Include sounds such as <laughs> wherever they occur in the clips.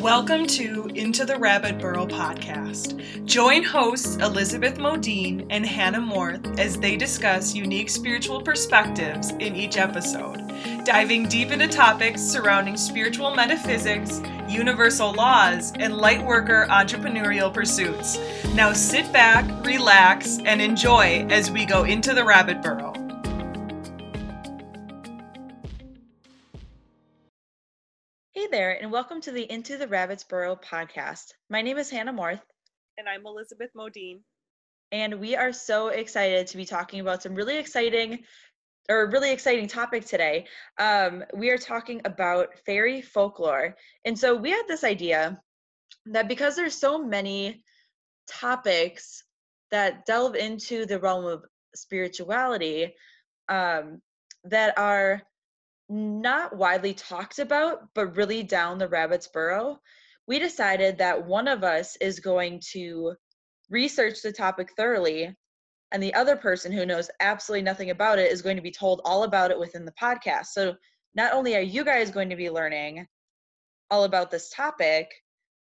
Welcome to Into the Rabbit Burrow podcast. Join hosts Elizabeth Modene and Hannah Morth as they discuss unique spiritual perspectives in each episode, diving deep into topics surrounding spiritual metaphysics, universal laws, and lightworker entrepreneurial pursuits. Now sit back, relax, and enjoy as we go into the rabbit burrow. There, and welcome to the Into the Rabbit's Burrow podcast. My name is Hannah Morth, And I'm Elizabeth Modene. and we are so excited to be talking about some really exciting or really exciting topic today. Um, we are talking about fairy folklore. And so we had this idea that because there's so many topics that delve into the realm of spirituality um, that are not widely talked about, but really down the rabbit's burrow, we decided that one of us is going to research the topic thoroughly, and the other person who knows absolutely nothing about it is going to be told all about it within the podcast. So not only are you guys going to be learning all about this topic,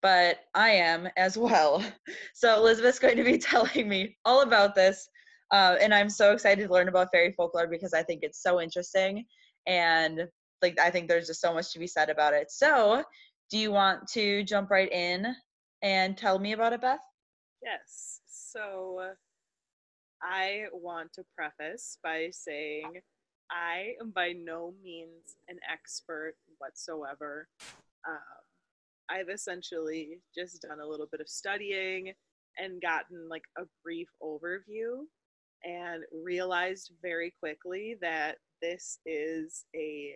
but I am as <laughs> well. So Elizabeth's going to be <laughs> telling me all about this. Uh, and I'm so excited to learn about fairy folklore because I think it's so interesting and like i think there's just so much to be said about it so do you want to jump right in and tell me about it beth Yes. So I want to preface by saying I am by no means an expert whatsoever. Um, I've essentially just done a little bit of studying and gotten like a brief overview and realized very quickly that this is a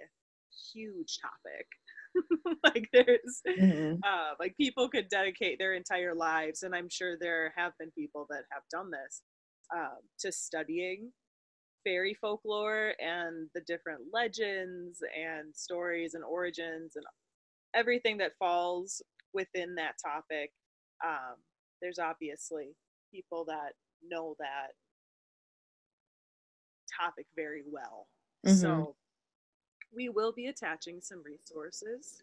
huge topic. <laughs> like there's uh, like people could dedicate their entire lives, and I'm sure there have been people that have done this um, to studying fairy folklore and the different legends and stories and origins and everything that falls within that topic. Um, there's obviously people that know that topic very well. Mhm. So we will be attaching some resources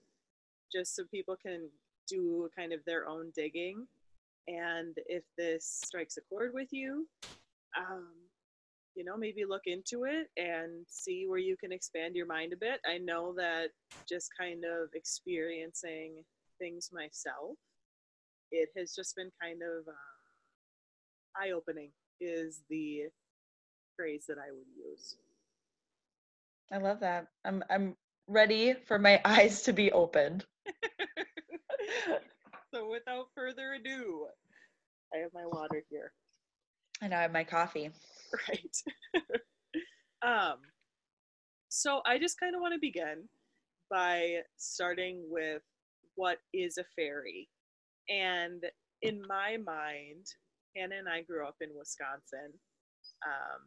just so people can do kind of their own digging. And if this strikes a chord with you, um, you know, maybe look into it and see where you can expand your mind a bit. I know that just kind of experiencing things myself, it has just been kind of uh, eye opening, is the phrase that I would use. I love that i'm i'm ready for my <laughs> eyes to be opened <laughs> so without further ado, I have my water here. and i have my coffee Right. <laughs> um so I just kind of want to begin by starting with what is a fairy. And in my mind, Hannah and I grew up in Wisconsin. Um,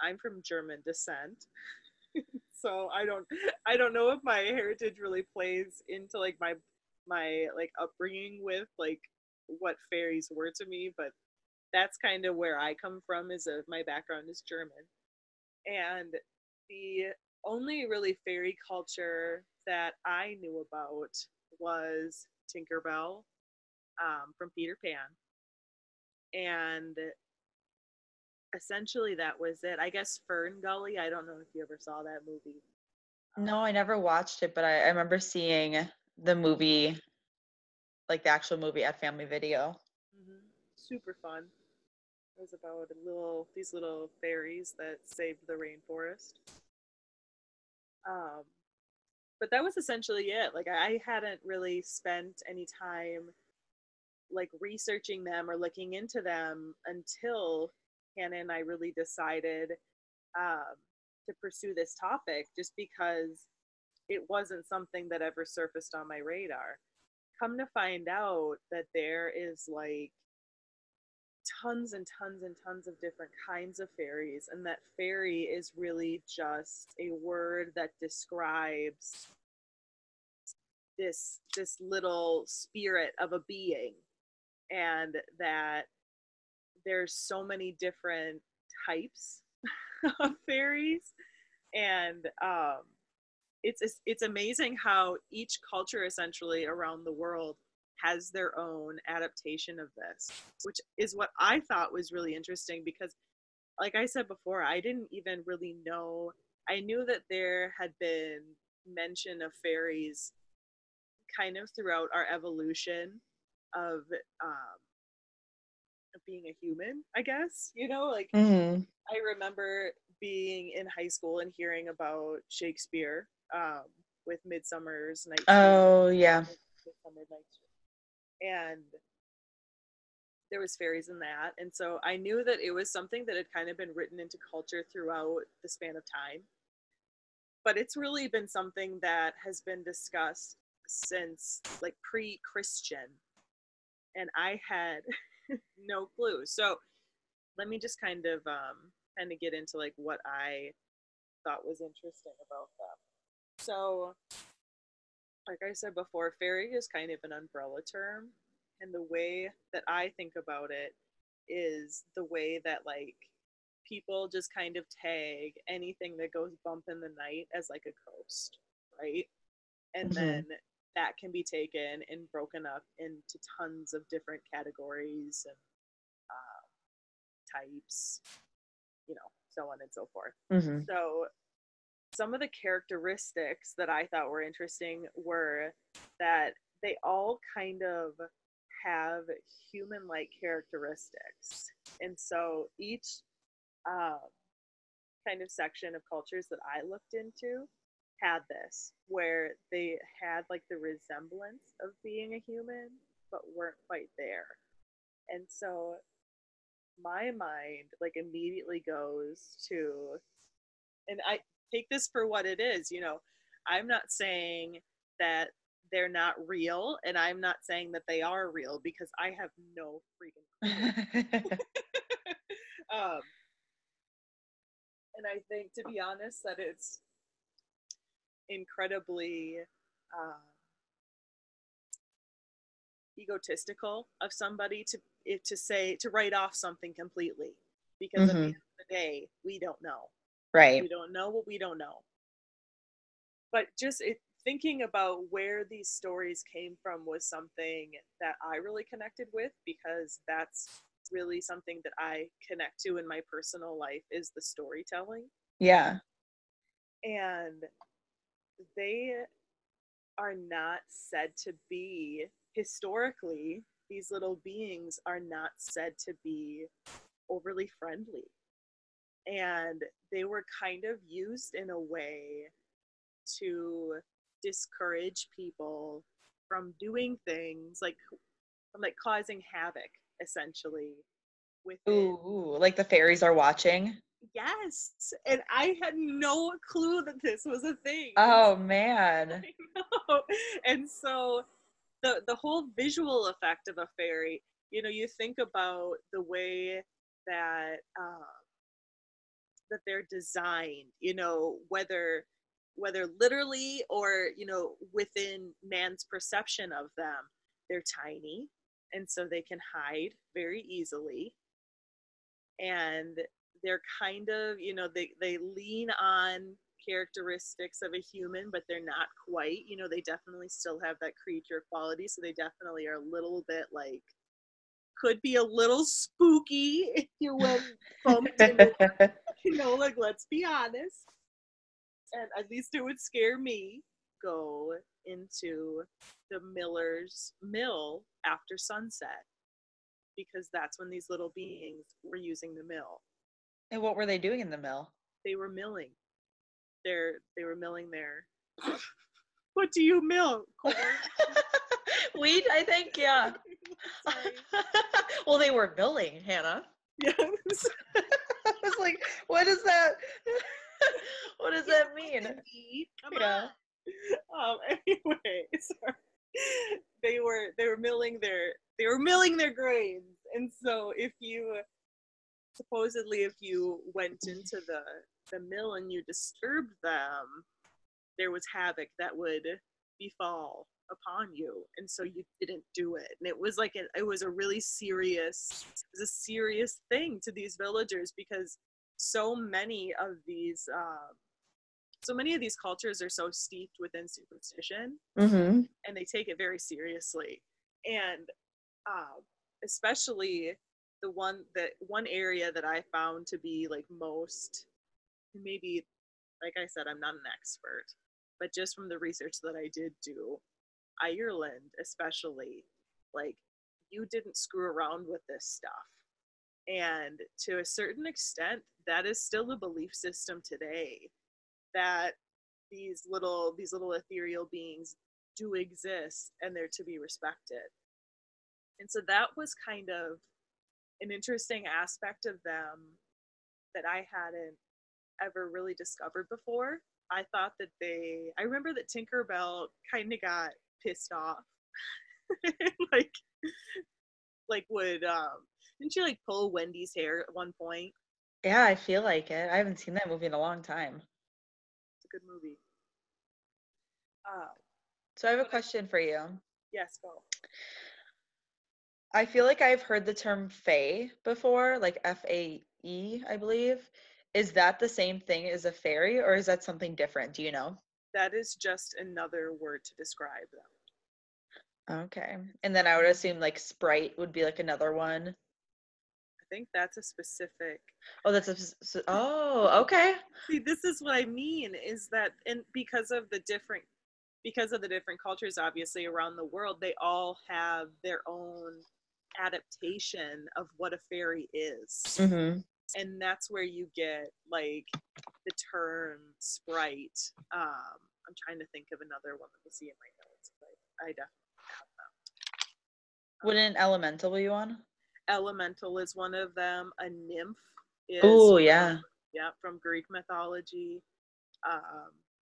I'm from German descent. <laughs> so I don't I don't know if my heritage really plays into like my my like upbringing with like what fairies were to me, but that's kind of where I come from is a, my background is German. And the only really fairy culture that I knew about was Tinkerbell um, from Peter Pan. And essentially that was it. I guess Fern Gully, I don't know if you ever saw that movie. no i never watched it but I, I remember seeing the movie like the actual movie at family video hmm Super fun. It was about a little these little fairies that saved the rainforest. Um, but that was essentially it. Like I hadn't really spent any time like researching them or looking into them until And I really decided um, to pursue this topic, just because it wasn't something that ever surfaced on my radar. Come to find out that there is like tons and tons and tons of different kinds of fairies and that fairy is really just a word that describes this this little spirit of a being and that there's so many different types <laughs> of fairies. And um it's it's- it's amazing how each culture essentially around the world has their own adaptation of this, which is what I thought was really interesting because like I said before, I didn't even really know. I knew that there had been mention of fairies kind of throughout our evolution of um of being a human, I guess. You know, like Mhm. I remember being in high school and hearing about Shakespeare um, with Midsummer's Night. Oh, yeah. Midsummer Night's And there was fairies in that, and so I knew that it was something that had kind of been written into culture throughout the span of time. But it's really been something that has been discussed since like pre-Christian, and I had <laughs> no clue. So let me just kind of um, kind of get into like what I thought was interesting about them. So, like I said before, fairy is kind of an umbrella term, and the way that I think about it is the way that like people just kind of tag anything that goes bump in the night as like a ghost, right? And Mhm. then that can be taken and broken up into tons of different categories and um, types, you know, so on and so forth. Mhm. So, some of the characteristics that I thought were interesting were that they all kind of have human like characteristics. And so, each um, kind of section of cultures that I looked into had this, where they had like the resemblance of being a human, but weren't quite there. And so, my mind like immediately goes to and i take this for what it is you know i'm not saying that they're not real and i'm not saying that they are real because i have no freaking clue. <laughs> <laughs> um and i think to be honest that it's incredibly um, egotistical of somebody to to say to write off something completely because at the Mhm. end of the day we don't know right. we don't know what we don't know but just it, thinking about where these stories came from was something that i really connected with because that's really something that i connect to in my personal life is the storytelling Yeah. and they are not said to be historically these little beings are not said to be overly friendly and they were kind of used in a way to discourage people from doing things like from like causing havoc essentially within Ooh, ooh, like the fairies are watching. Yes and i had no clue that this was a thing Oh <laughs> man. And so the the whole visual effect of a fairy, you know, you think about the way that um, that they're designed, you know, whether whether literally or you know within man's perception of them, they're tiny, and so they can hide very easily, and they're kind of you know they they lean on characteristics of a human, but they're not quite. You know, they definitely still have that creature quality, so they definitely are a little bit like could be a little spooky if you went <laughs> bumped into you know, like let's be honest. And at least it would scare me go into the miller's mill after sunset because that's when these little beings were using the mill. And what were they doing in the mill? They were milling. They're they were milling their <laughs> what do you mill? Corn? <laughs> Wheat, I think, yeah. <laughs> Well, they were milling, Hannah. Yes. I was like, what does that what does that mean? Come Yeah. on. Um anyway, sorry. They were they were milling their they were milling their grains. And so if you supposedly if you went into the the mill and you disturbed them, there was havoc that would befall upon you. And so you didn't do it. And it was like a, it was a really serious it was a serious thing to these villagers because so many of these um, so many of these cultures are so steeped within superstition Mm-hmm. and they take it very seriously. And um, especially the one that one area that i found to be like most maybe like i said i'm not an expert but just from the research that i did do ireland especially like you didn't screw around with this stuff and to a certain extent that is still a belief system today that these little these little ethereal beings do exist and they're to be respected. And so that was kind of an interesting aspect of them that I hadn't ever really discovered before. I thought that they, I remember that Tinkerbell kind of got pissed off. <laughs> like, like would, um, didn't she like pull Wendy's hair at one point? Yeah, I feel like it. I haven't seen that movie in a long time. It's a good movie. Uh, So I have a question for you. yes, go. I feel like I've heard the term fae before, like F A E, I believe. Is that the same thing as a fairy or is that something different? Do you know? That is just another word to describe them. Okay. And then I would mm-hmm. assume like sprite would be like another one. I think that's a specific Oh, that's a. <laughs> Oh, okay. See, this is what I mean is that and because of the different because of the different cultures obviously around the world, they all have their own adaptation of what a fairy is. Mhm. And that's where you get like the term sprite. Um I'm trying to think of another one. Let me see in my notes. But I definitely have them. Wouldn't elemental be one? Elemental is one of them. A nymph is Oh, from- yeah. yeah, from Greek mythology. Um,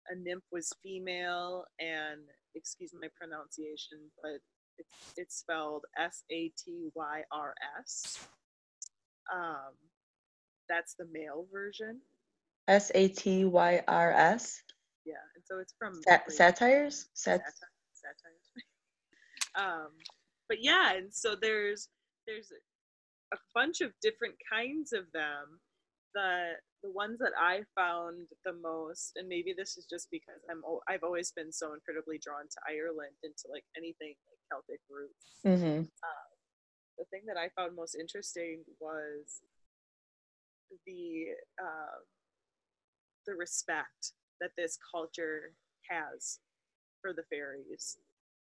a nymph was female, and excuse my pronunciation, but it's, it's spelled S A T Y R S. Um, that's the male version. S A T Y R S. Yeah, and so it's from Sat- satires? Sat- Sati- satire. um, but yeah, and so there's there's a bunch of different kinds of them. The the ones that I found the most, and maybe this is just because I'm I've always been so incredibly drawn to Ireland and to like anything like Celtic roots. Mhm. The thing that I found most interesting was the uh, the respect that this culture has for the fairies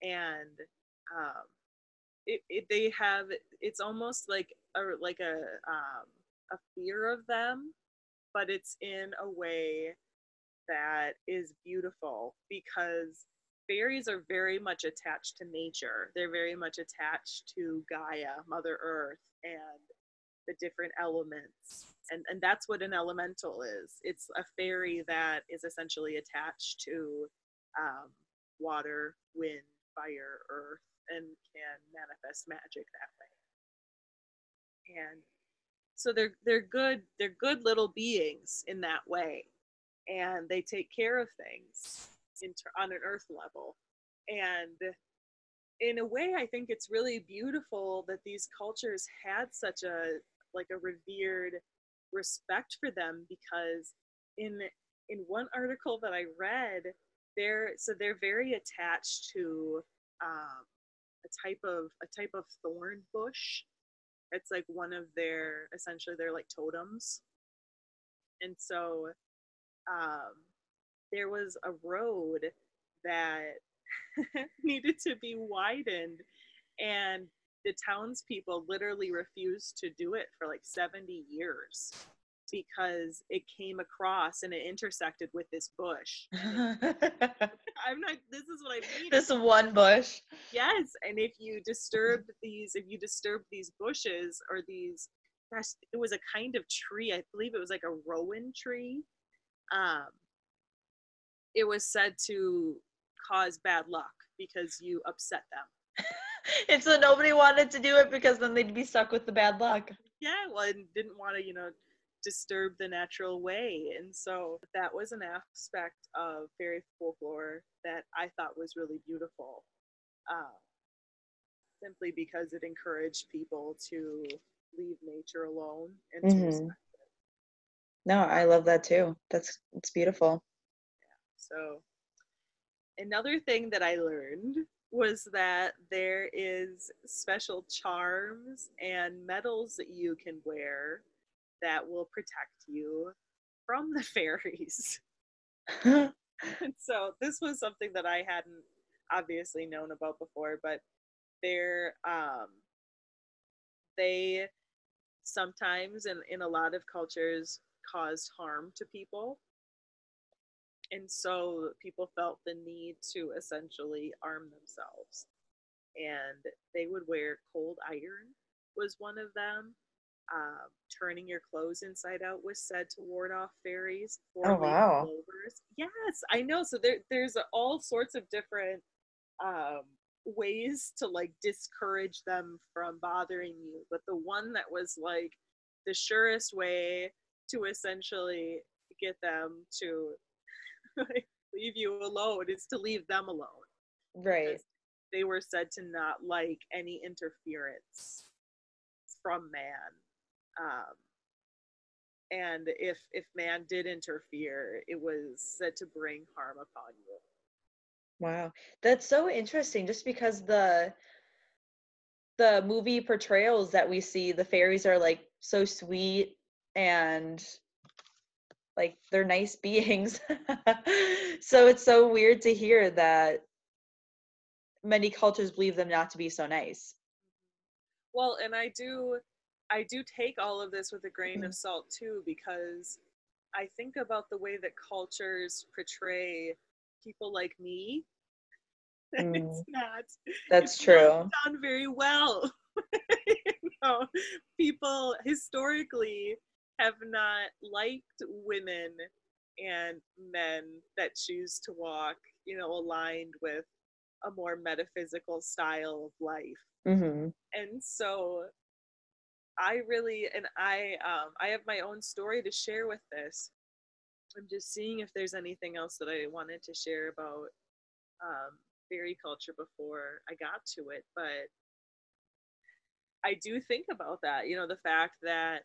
and um, it, it they have it's almost like a like a um, a fear of them but it's in a way that is beautiful because fairies are very much attached to nature. They're very much attached to gaia mother earth and the different elements. And and that's what an elemental is. It's a fairy that is essentially attached to um, water wind fire earth and can manifest magic that way. And so they're they're good they're good little beings in that way. And they take care of things in ter- on an earth level. And in a way i think it's really beautiful that these cultures had such a like a revered respect for them because in in one article that i read they're so they're very attached to um, a type of a type of thorn bush it's like one of their essentially they're like totems. And so um, there was a road that <laughs> needed to be widened and the townspeople literally refused to do it for like 70 years because it came across and it intersected with this bush <laughs> i'm not this is what i mean this one bush. Yes, and if you disturb these, if you disturb these bushes or these, gosh, it was a kind of tree. I believe it was like a rowan tree. Um, it was said to cause bad luck because you upset them. <laughs> and so nobody wanted to do it because then they'd be stuck with the bad luck. Yeah, well, and didn't want to, you know, disturb the natural way, and so that was an aspect of fairy folklore that I thought was really beautiful. Uh, simply because it encouraged people to leave nature alone and to Mhm. respect No, I love that too. That's it's beautiful. Yeah. So, another thing that I learned was that there is special charms and medals that you can wear that will protect you from the <laughs> fairies. and <laughs> so this was something that I hadn't obviously known about before, but they're um they sometimes and in a lot of cultures caused harm to people. And so people felt the need to essentially arm themselves. And they would wear cold iron was one of them. Um, turning your clothes inside out was said to ward off fairies. Oh wow! Clovers. Yes, I know. So there, there's all sorts of different um, ways to like discourage them from bothering you. But the one that was like the surest way to essentially get them to <laughs> leave you alone is to leave them alone. Right. They were said to not like any interference from man. Um, and if if man did interfere, it was said to bring harm upon you. Wow. That's so interesting just because the the movie portrayals that we see, the fairies are like so sweet and like they're nice <laughs> beings. so it's so weird to hear that many cultures believe them not to be so nice. Well, and I do I do take all of this with a grain mm-hmm. of salt too because I think about the way that cultures portray people like me. <laughs> Mm. it's not that's it's true. Not done very well. <laughs> you know, people historically have not liked women and men that choose to walk, you know, aligned with a more metaphysical style of life. Mm-hmm. And so I really, and I, um, I have my own story to share with this. I'm just seeing if there's anything else that I wanted to share about um, fairy culture before I got to it, but I do think about that. You know, the fact that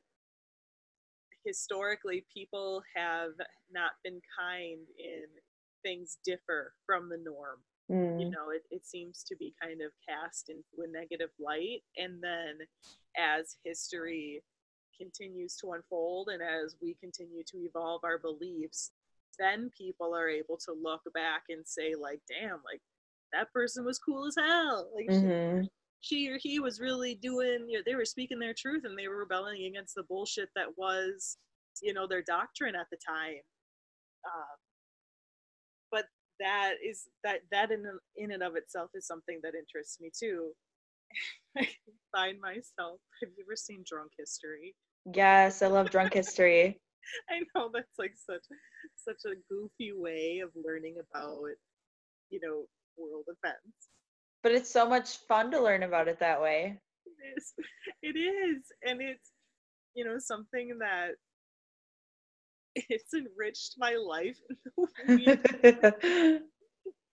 historically people have not been kind in things differ from the norm. Mm. You know, it, it seems to be kind of cast into a negative light. And then as history continues to unfold and as we continue to evolve our beliefs, then people are able to look back and say, like, damn, like that person was cool as hell. Like mm-hmm. she, she, or he was really doing, you know, they were speaking their truth and they were rebelling against the bullshit that was, you know, their doctrine at the time. Um, but that is that that in in and of itself is something that interests me too. <laughs> I find myself. Have you ever seen Drunk History? Yes, I love Drunk History. <laughs> I know that's like such such a goofy way of learning about, you know, world events. But it's so much fun to learn about it that way. It is. It is. And it's, you know, something that it's enriched my life. <laughs>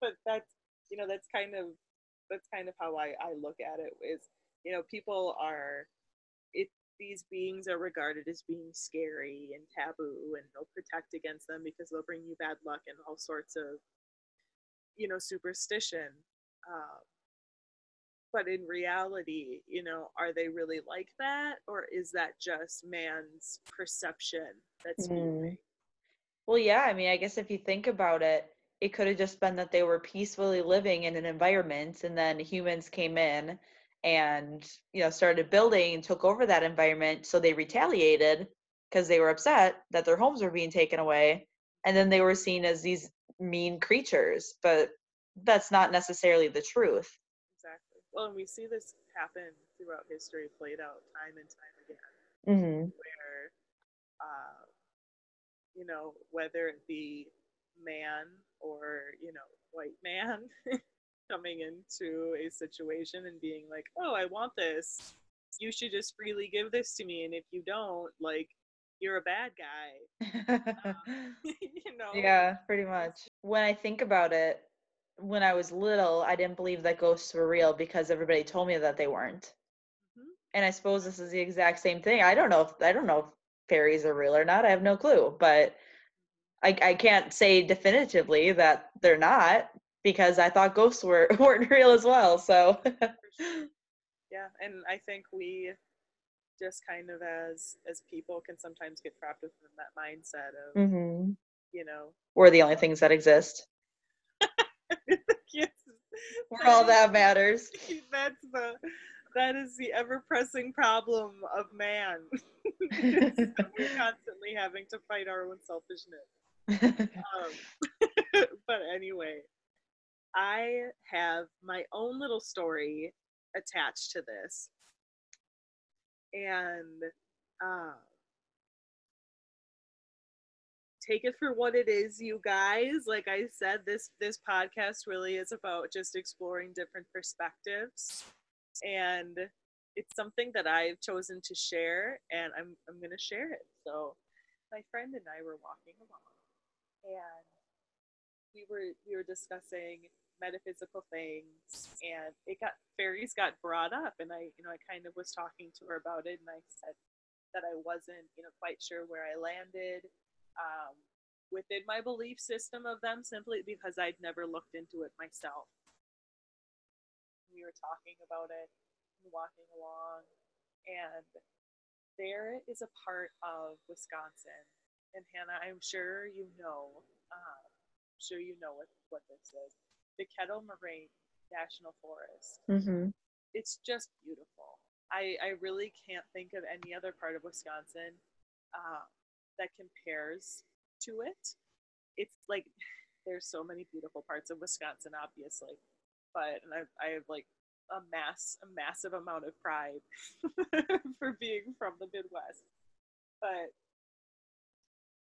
but that's, you know, that's kind of that's kind of how I, I look at it is, you know, people are it these beings are regarded as being scary and taboo and they'll protect against them because they'll bring you bad luck and all sorts of you know superstition um, but in reality you know are they really like that or is that just man's perception that's mm. well yeah i mean i guess if you think about it it could have just been that they were peacefully living in an environment and then humans came in and you know started building and took over that environment so they retaliated because they were upset that their homes were being taken away and then they were seen as these mean creatures, but that's not necessarily the truth. Exactly. Well, and we see this happen throughout history, played out time and time again, mm-hmm. where, uh, you know, whether it be man or you know white man <laughs> coming into a situation and being like, "Oh, I want this. You should just freely give this to me, and if you don't, like, you're a bad guy. <laughs> um, <laughs> you know? Yeah, pretty much. When I think about it, when I was little, I didn't believe that ghosts were real because everybody told me that they weren't. Mm-hmm. And I suppose this is the exact same thing. I don't know if I don't know if fairies are real or not. I have no clue, but I, I can't say definitively that they're not because I thought ghosts were <laughs> weren't real as well. So <laughs> yeah, and I think we just kind of as as people can sometimes get trapped within that mindset of hmm you know we're the only things that exist. <laughs> yes, We're all that matters. that's the that is the ever pressing problem of man. We're constantly having to fight our own selfishness. Um, <laughs> but anyway, I have my own little story attached to this. And uh, take it for what it is, you guys. Like I said, this this podcast really is about just exploring different perspectives. And it's something that I've chosen to share and I'm I'm gonna share it. So my friend and I were walking along and we were we were discussing metaphysical things and it got fairies got brought up and i you know i kind of was talking to her about it and i said that i wasn't you know quite sure where i landed um, within my belief system of them simply because i'd never looked into it myself. We were talking about it and walking along and there is a part of wisconsin and hannah i'm sure you know um, I'm sure you know what, what this is the Kettle Moraine National Forest. hmm It's just beautiful. I, I really can't think of any other part of Wisconsin uh, that compares to it. It's like <sighs> there's so many beautiful parts of Wisconsin, obviously, but and I, I have like a mass a massive amount of pride <laughs> for being from the Midwest. But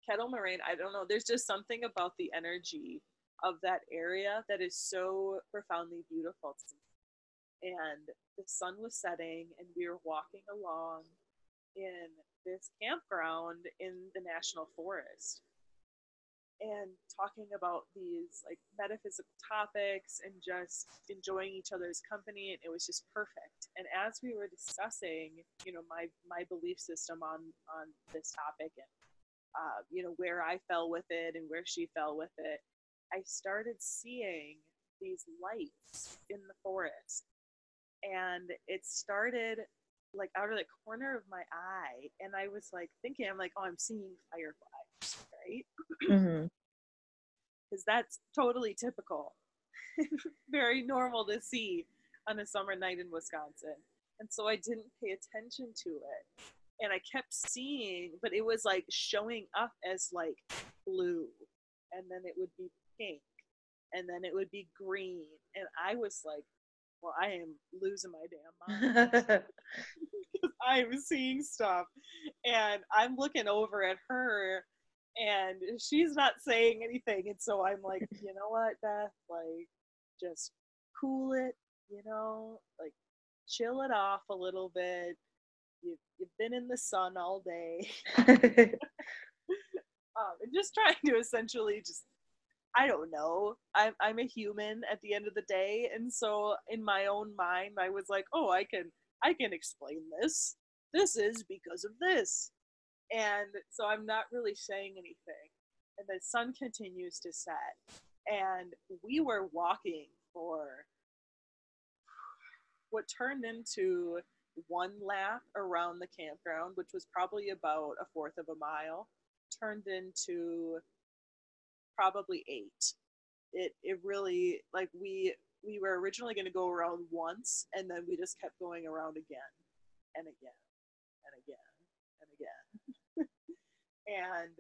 Kettle Moraine, I don't know. There's just something about the energy of that area that is so profoundly beautiful to me. And the sun was setting, and we were walking along in this campground in the national forest and talking about these like metaphysical topics and just enjoying each other's company and it was just perfect and as we were discussing you know my my belief system on on this topic and uh, you know where i fell with it and where she fell with it I started seeing these lights in the forest. And it started like out of the corner of my eye. And I was like thinking, I'm like, oh, I'm seeing fireflies, right? <clears throat> Because that's totally typical. <laughs> Very normal to see on a summer night in Wisconsin. And so I didn't pay attention to it. And I kept seeing, but it was like showing up as like blue. And then it would be pink and then it would be green and i was like well i am losing my damn <laughs> mind <laughs> i'm seeing stuff and i'm looking over at her and she's not saying anything and so i'm like <laughs> you know what beth like just cool it you know like chill it off a little bit you've, you've been in the sun all day <laughs> <laughs> um, and just trying to essentially just I don't know. I'm I'm a human at the end of the day, and so in my own mind, I was like, oh, I can I can explain this. This is because of this, and so I'm not really saying anything. And the sun continues to set, and we were walking for what turned into one lap around the campground, which was probably about a fourth of a mile, turned into probably eight. It it really like we we were originally going to go around once, and then we just kept going around again and again and again and again. <laughs> and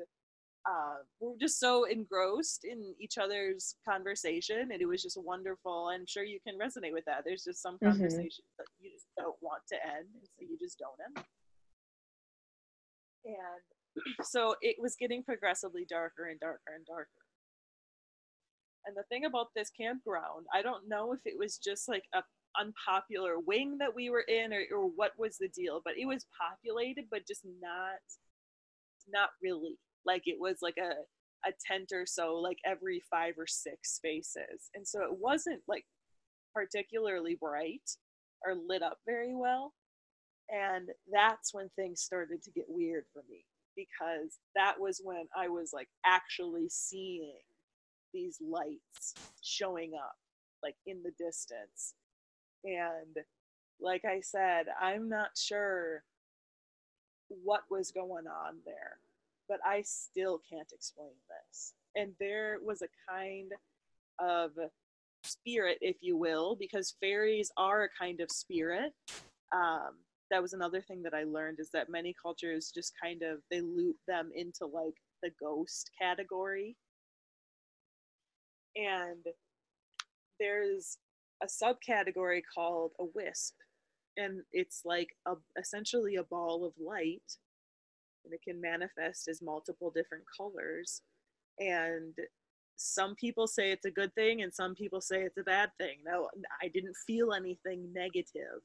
uh, we're just so engrossed in each other's conversation, and it was just wonderful. I'm sure you can resonate with that. There's just some Mhm. conversations that you just don't want to end, and so you just don't end. And <clears throat> so it was getting progressively darker and darker and darker. And the thing about this campground, I don't know if it was just like a unpopular wing that we were in or, or what was the deal, but it was populated, but just not not really. Like it was like a a tent or so like every five or six spaces. And so it wasn't like particularly bright or lit up very well. And that's when things started to get weird for me because that was when I was like actually seeing these lights showing up like in the distance. And like I said, I'm not sure what was going on there, but I still can't explain this. And there was a kind of spirit, if you will, because fairies are a kind of spirit. Um, that was another thing that I learned is that many cultures just kind of they loop them into like the ghost category. And there's a subcategory called a wisp and it's like a, essentially a ball of light and it can manifest as multiple different colors. And some people say it's a good thing and some people say it's a bad thing. No i didn't feel anything negative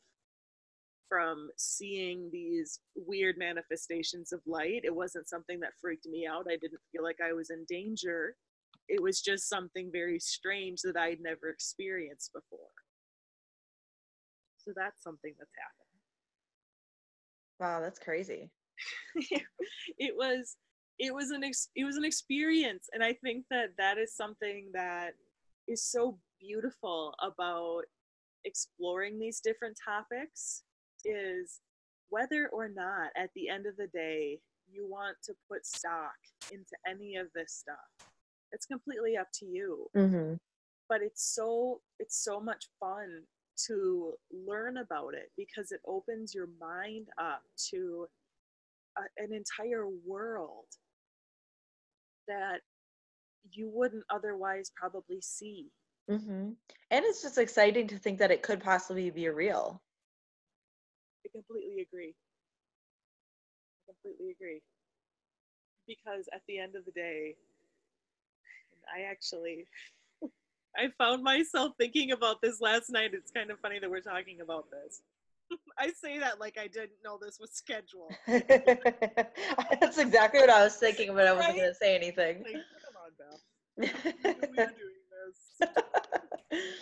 from seeing these weird manifestations of light. It wasn't something that freaked me out. I didn't feel like i was in danger. It was just something very strange that i'd never experienced before. So that's something that's happened. Wow, that's crazy. <laughs> it was it was an ex- it was an experience. And I think that that is something that is so beautiful about exploring these different topics is whether or not at the end of the day you want to put stock into any of this stuff. It's completely up to you. Mm-hmm. but it's so it's so much fun to learn about it because it opens your mind up to a, an entire world that you wouldn't otherwise probably see. Mm-hmm. And it's just exciting to think that it could possibly be real. I completely agree. I completely agree. Because at the end of the day, I actually <laughs> I found myself thinking about this last night. It's kind of funny that we're talking about this. <laughs> I say that like I didn't know this was scheduled. <laughs> That's exactly what I was thinking, but I wasn't right? going to say anything. Like, come on, Beth. <laughs> we're doing this.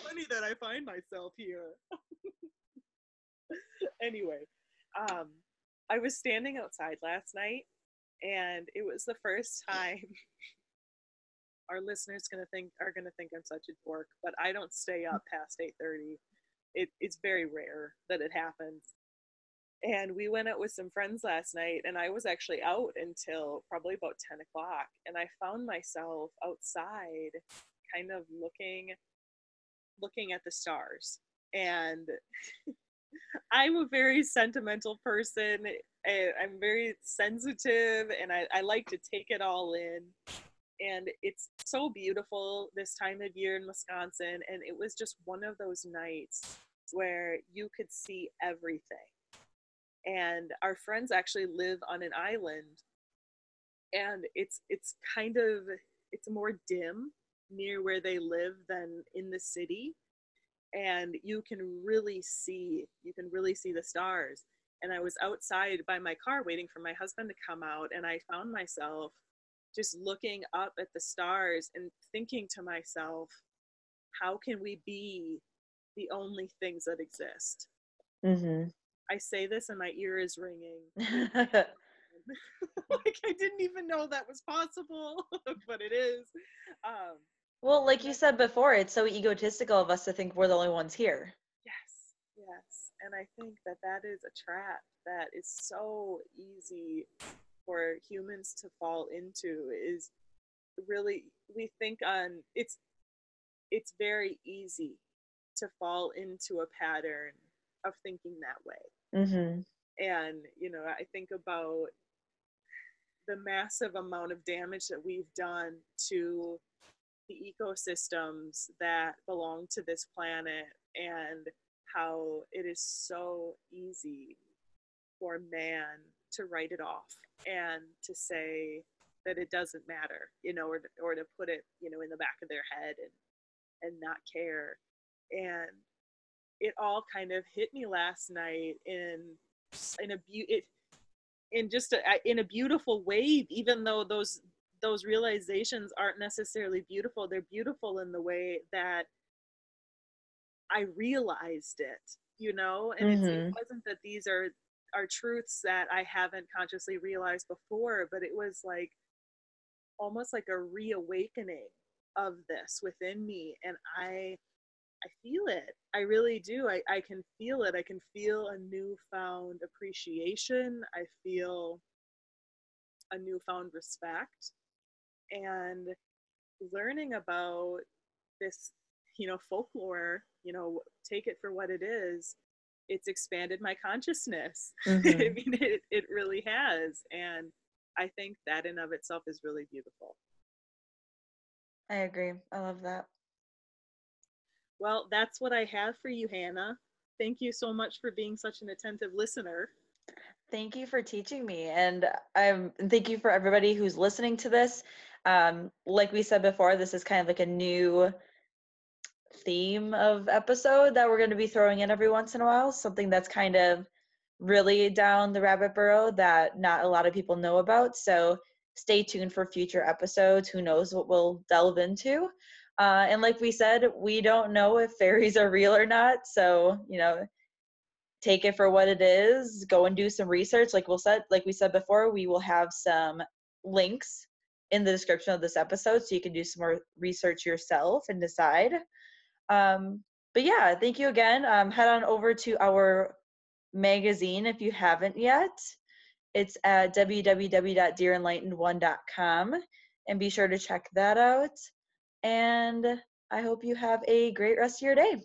funny that I find myself here. anyway, um, I was standing outside last night, and it was the first time our listeners gonna think are gonna think I'm such a dork, but I don't stay up past 8:30. It, it's very rare that it happens. And we went out with some friends last night, and I was actually out until probably about 10 o'clock. And I found myself outside, kind of looking, looking at the stars. And <laughs> I'm a very sentimental person. I'm very sensitive, and I, I like to take it all in and it's so beautiful this time of year in Wisconsin. And it was just one of those nights where you could see everything. And our friends actually live on an island, and it's it's kind of it's more dim near where they live than in the city and you can really see you can really see the stars and i was outside by my car waiting for my husband to come out and i found myself just looking up at the stars and thinking to myself, how can we be the only things that exist? Mm-hmm. I say this and my ear is ringing. <laughs> <laughs> like I didn't even know that was possible, <laughs> but it is. Um, well, like you said before, it's so egotistical of us to think we're the only ones here. Yes, yes. And I think that that is a trap that is so easy for humans to fall into is really we think on it's it's very easy to fall into a pattern of thinking that way mm-hmm. and you know i think about the massive amount of damage that we've done to the ecosystems that belong to this planet and how it is so easy for man to write it off and to say that it doesn't matter, you know, or or to put it, you know, in the back of their head and and not care. And it all kind of hit me last night in in a be- it, in just a, in a beautiful way even though those those realizations aren't necessarily beautiful they're beautiful in the way that i realized it you know and mm-hmm. it wasn't that these are are truths that I haven't consciously realized before, but it was like almost like a reawakening of this within me and I I feel it. I really do. I, I can feel it. I can feel a newfound appreciation. I feel a newfound respect. And learning about this, you know, folklore, you know, take it for what it is, it's expanded my consciousness. <laughs> Mm-hmm. I mean, it, it really has. And I think that in of itself is really beautiful. I agree. I love that. Well, that's what I have for you, Hannah. Thank you so much for being such an attentive listener. Thank you for teaching me, and I'm thank you for everybody who's listening to this. Um, like we said before, this is kind of like a new theme of episode that we're going to be throwing in every once in a while. Something that's kind of really down the rabbit burrow that not a lot of people know about. So stay tuned for future episodes. Who knows what we'll delve into? Uh, and like we said, we don't know if fairies are real or not. So, you know, take it for what it is. Go and do some research. Like we'll said, like we said before, we will have some links in the description of this episode so you can do some more research yourself and decide. Um, but yeah, thank you again. Um, head on over to our magazine if you haven't yet. It's at www.dearenlightened1.com and be sure to check that out. And I hope you have a great rest of your day.